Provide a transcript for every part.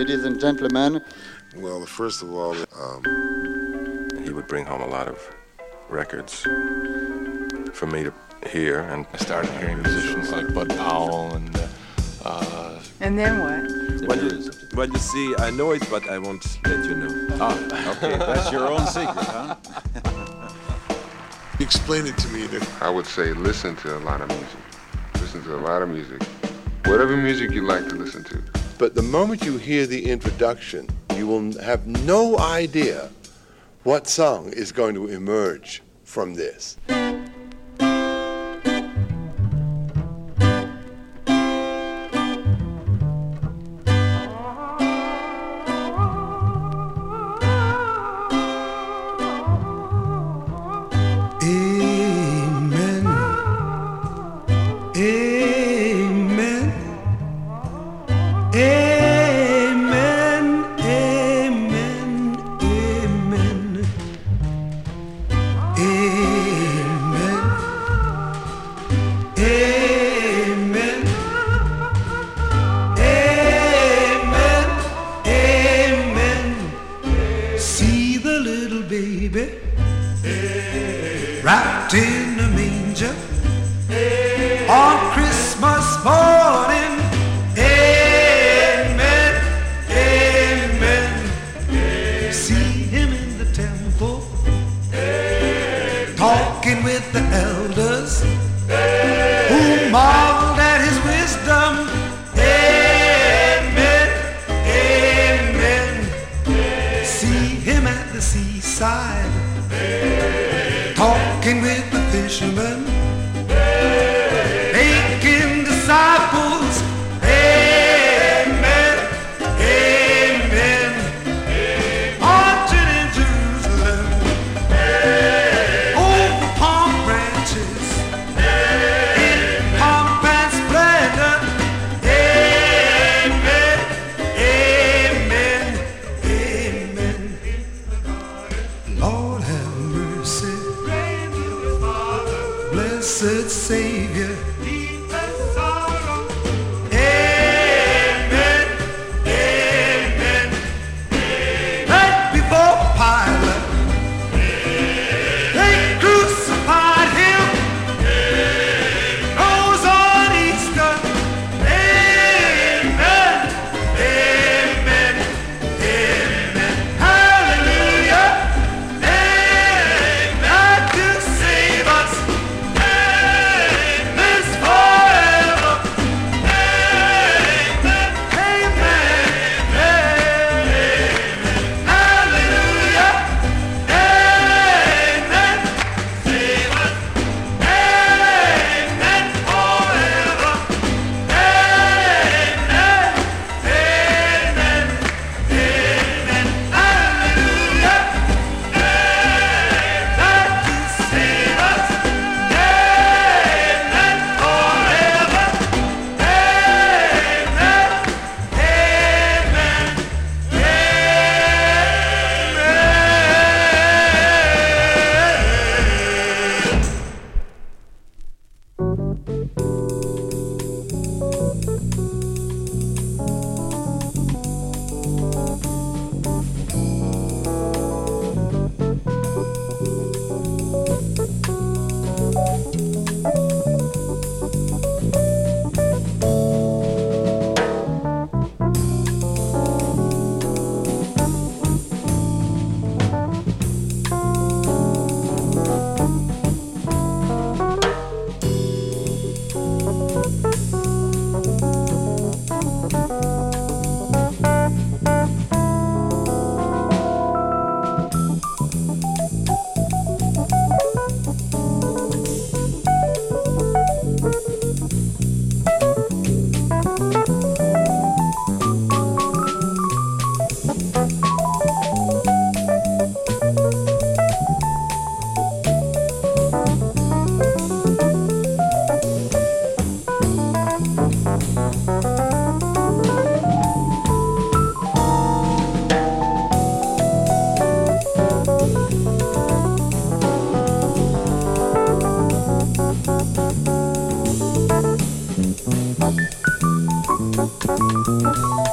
ladies and gentlemen. Well, first of all, um, he would bring home a lot of records for me to hear, and I started hearing musicians like Bud Powell and. Uh, uh, and then what? Well you, well, you see, I know it, but I won't let you know. Ah, okay, that's your own secret, huh? Explain it to me. I would say listen to a lot of music. Listen to a lot of music. Whatever music you like to listen to. But the moment you hear the introduction, you will have no idea what song is going to emerge from this. Mom! Música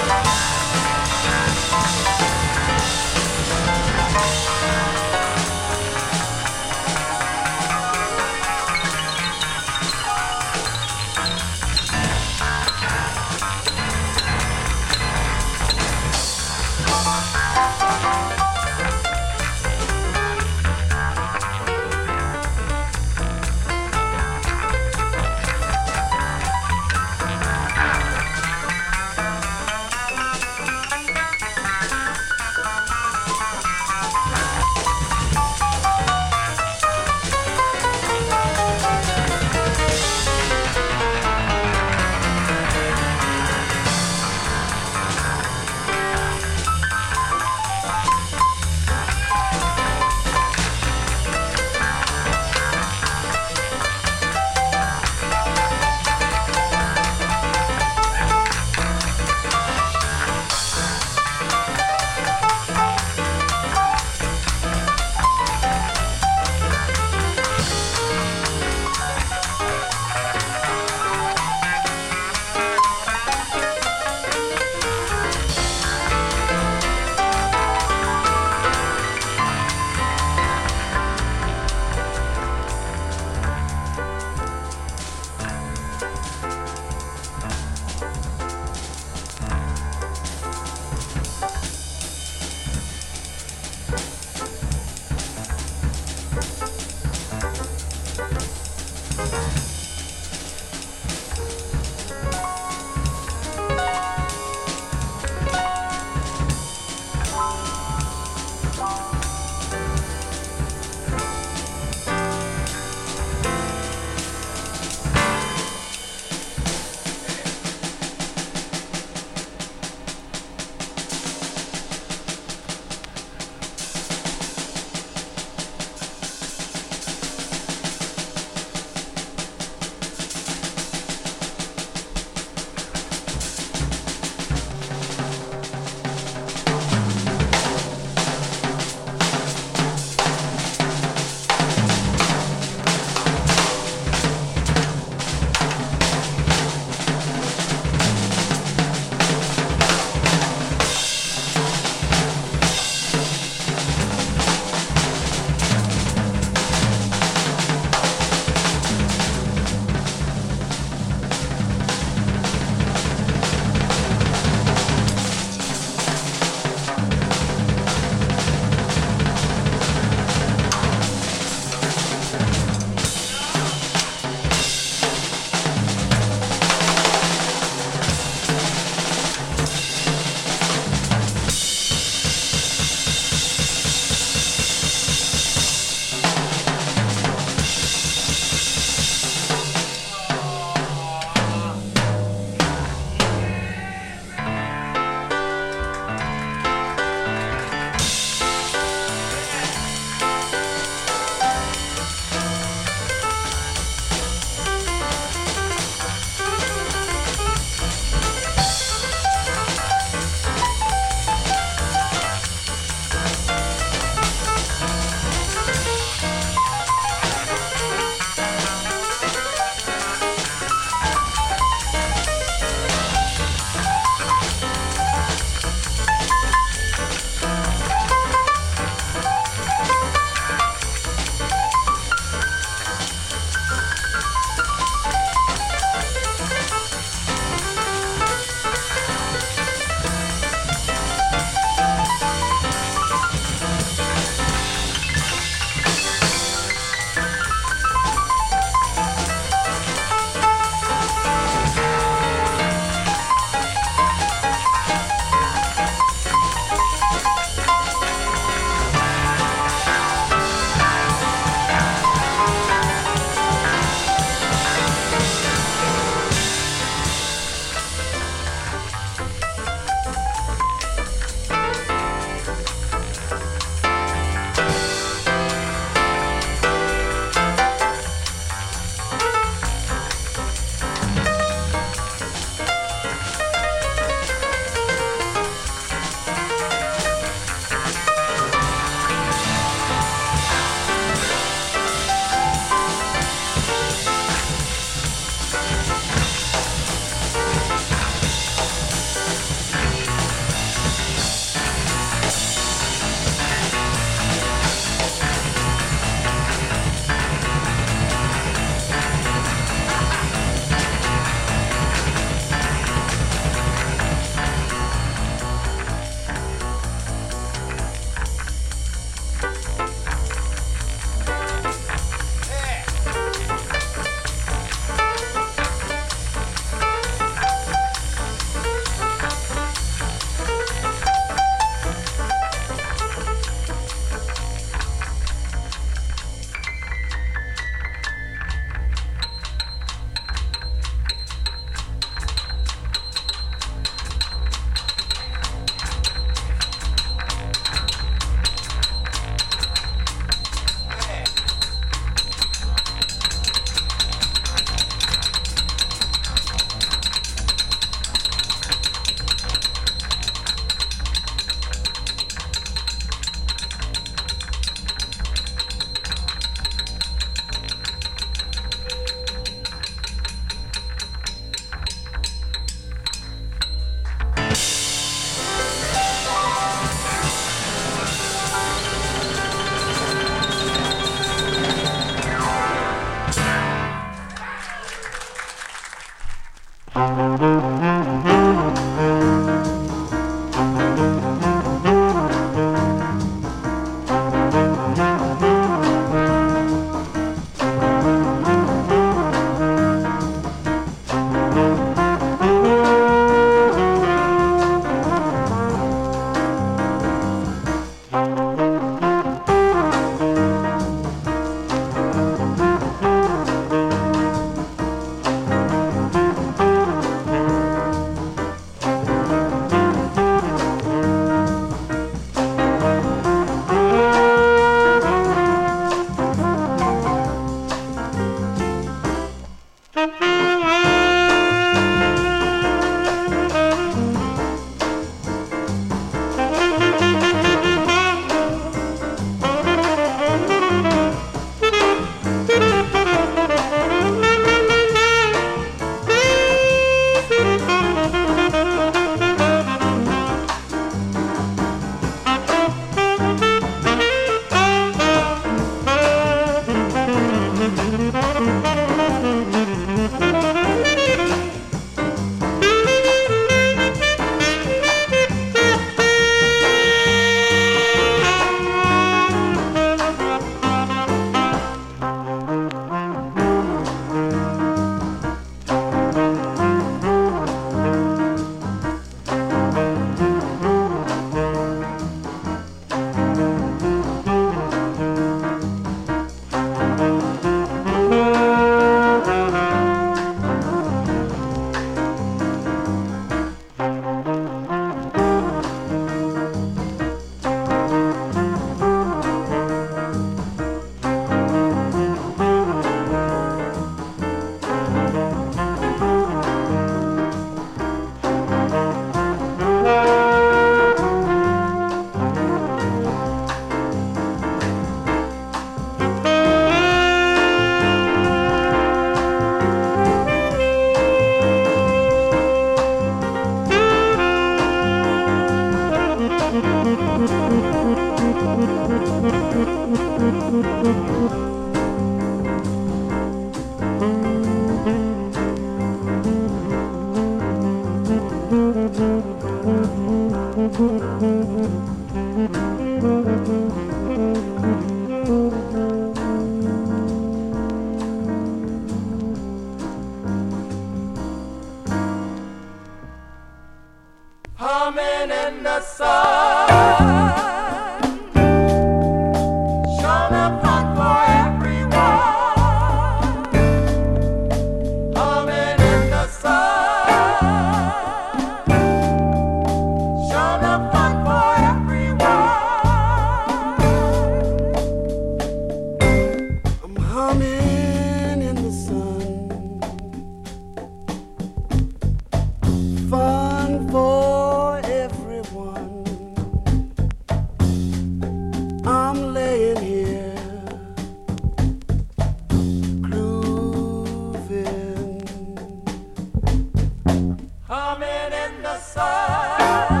in the sun.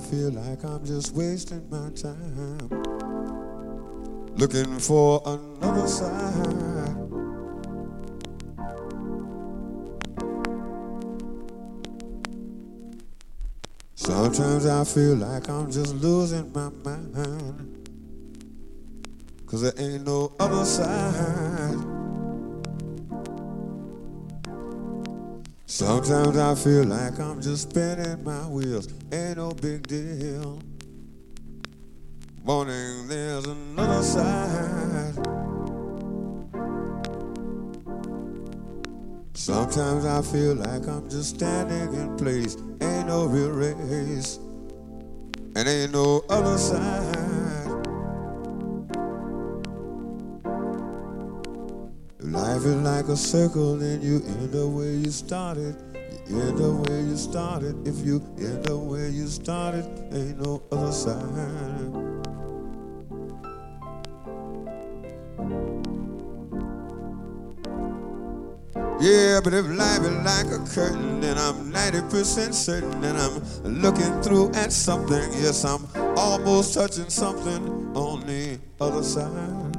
Feel like I'm just wasting my time looking for another side. Sometimes I feel like I'm just losing my mind. Cause there ain't no other side. Sometimes I feel like I'm just spinning my wheels. Ain't no big deal. Morning, there's another side. Sometimes I feel like I'm just standing in place. Ain't no real race. And ain't no other side. Life like a circle and you end up where you started. You end up where you started. If you end up where you started, ain't no other side. Yeah, but if life is like a curtain, then I'm 90% certain that I'm looking through at something. Yes, I'm almost touching something on the other side.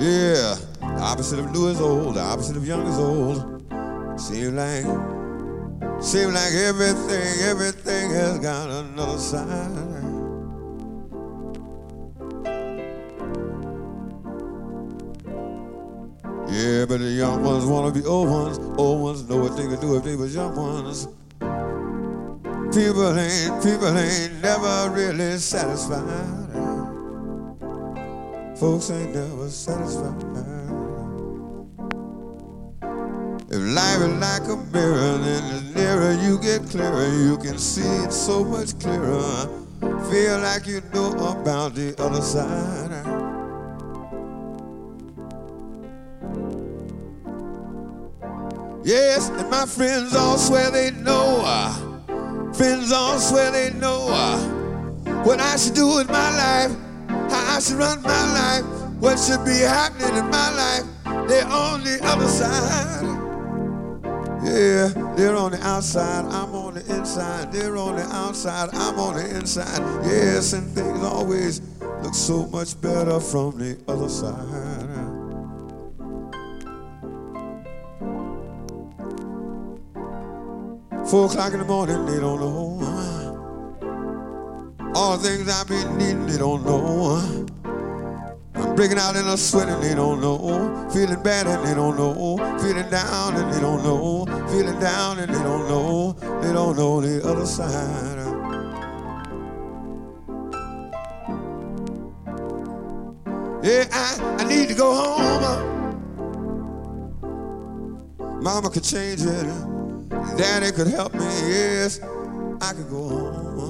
Yeah, the opposite of new is old, the opposite of young is old. Seems like, seems like everything, everything has got another side. Yeah, but the young ones wanna be old ones. Old ones know what they could do if they was young ones. People ain't, people ain't never really satisfied. Folks ain't never satisfied. If life is like a mirror, then the nearer you get clearer, you can see it so much clearer. Feel like you know about the other side. Yes, and my friends all swear they know. Uh, friends all swear they know uh, what I should do with my life, how I should run my life, what should be happening in my life. They're on the other side. Yeah, they're on the outside, I'm on the inside. They're on the outside, I'm on the inside. Yes, and things always look so much better from the other side. Four o'clock in the morning, they don't know. All the things I've been needing, they don't know. I'm breaking out in a sweat and they don't know. Feeling bad and they don't know. Feeling down and they don't know. Feeling down and they don't know. They don't know the other side. Yeah, I, I need to go home. Mama could change it. Daddy could help me. Yes, I could go home.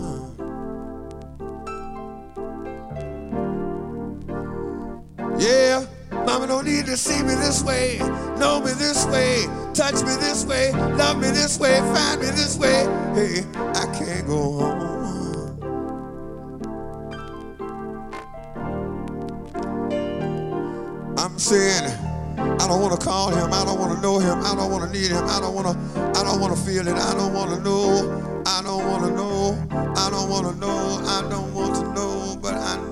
Yeah, Mama don't need to see me this way, know me this way, touch me this way, love me this way, find me this way. Hey, I can't go home. I'm saying, I don't want to call him, I don't want to know him, I don't want to need him, I don't want to, I don't want to feel it, I don't want to know, I don't want to know, I don't want to know, I don't want to know, but I know,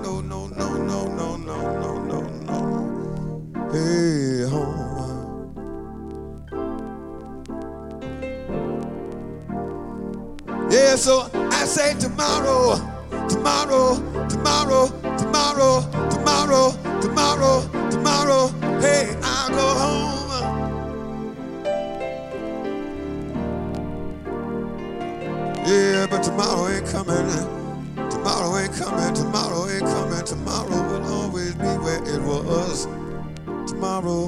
So I say tomorrow, tomorrow, tomorrow, tomorrow, tomorrow, tomorrow, tomorrow. Hey, I'll go home. Yeah, but tomorrow ain't coming. Tomorrow ain't coming. Tomorrow ain't coming. Tomorrow will always be where it was. Tomorrow,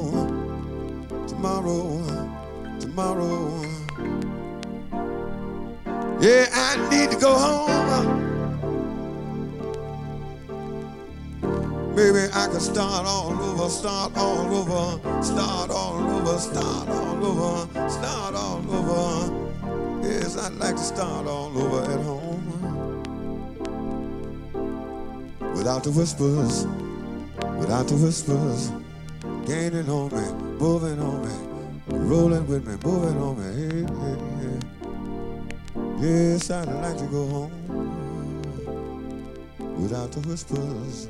tomorrow, tomorrow. Yeah, I need to go home. Maybe I can start all over, start all over, start all over, start all over, start all over. Yes, I'd like to start all over at home. Without the whispers, without the whispers, gaining on me, moving on me, rolling with me, moving on me. Hey, hey. Yes, I'd like to go home without the whispers.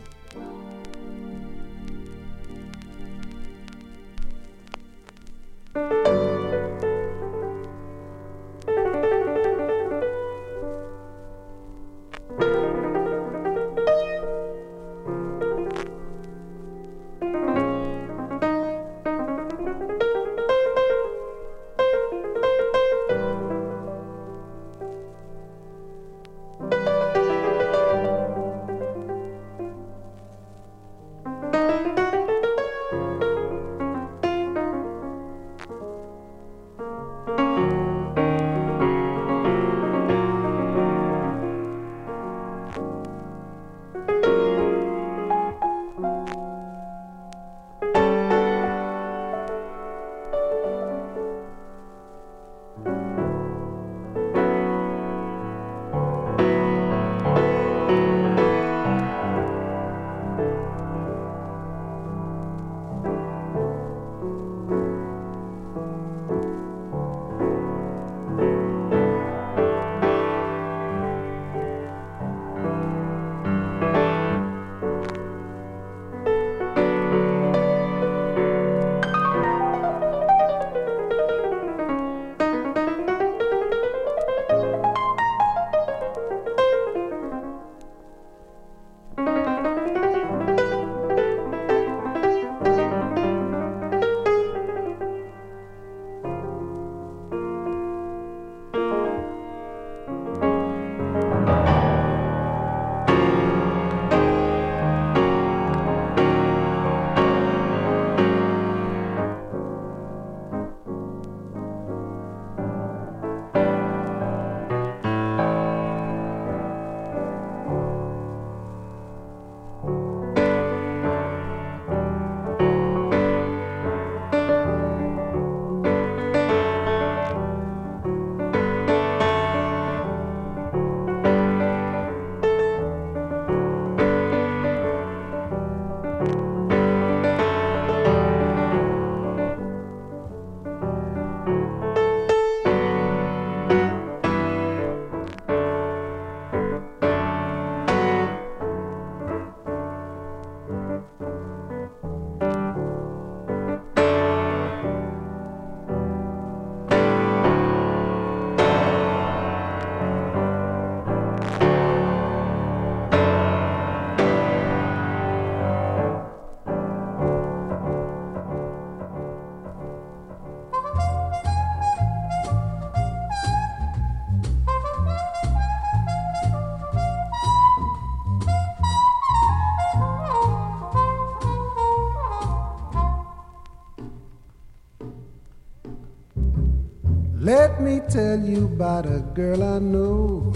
About a girl I know.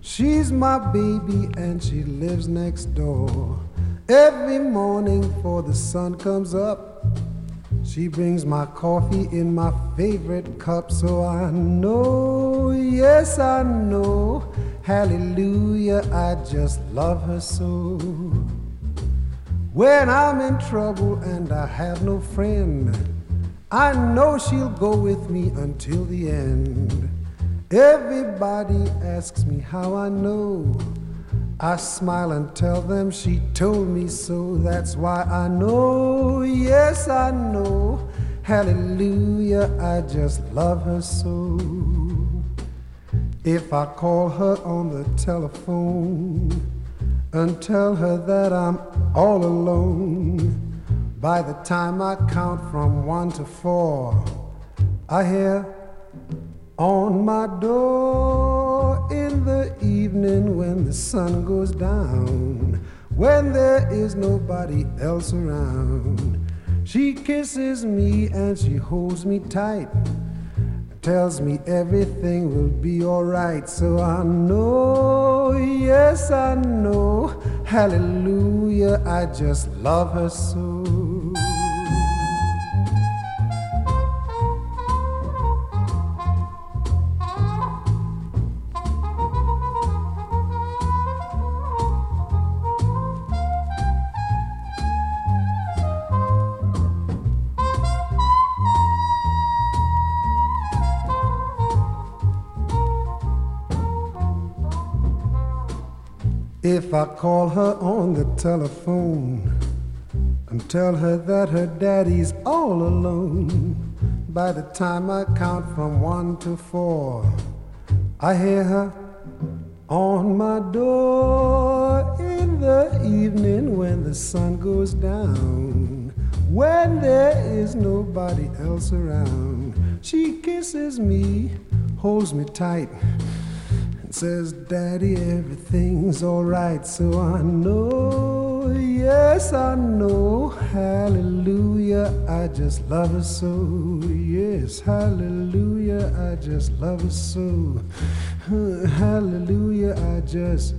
She's my baby and she lives next door. Every morning before the sun comes up, she brings my coffee in my favorite cup. So I know, yes, I know, hallelujah, I just love her so. When I'm in trouble and I have no friend, I know she'll go with me until the end. Everybody asks me how I know. I smile and tell them she told me so. That's why I know, yes, I know. Hallelujah, I just love her so. If I call her on the telephone and tell her that I'm all alone, by the time I count from one to four, I hear on my door in the evening when the sun goes down, when there is nobody else around. She kisses me and she holds me tight, tells me everything will be alright. So I know, yes, I know, hallelujah, I just love her so. If I call her on the telephone and tell her that her daddy's all alone, by the time I count from one to four, I hear her on my door in the evening when the sun goes down. When there is nobody else around, she kisses me, holds me tight says, Daddy, everything's alright. So I know, yes, I know. Hallelujah, I just love her so. Yes, hallelujah, I just love her so. Hallelujah, I just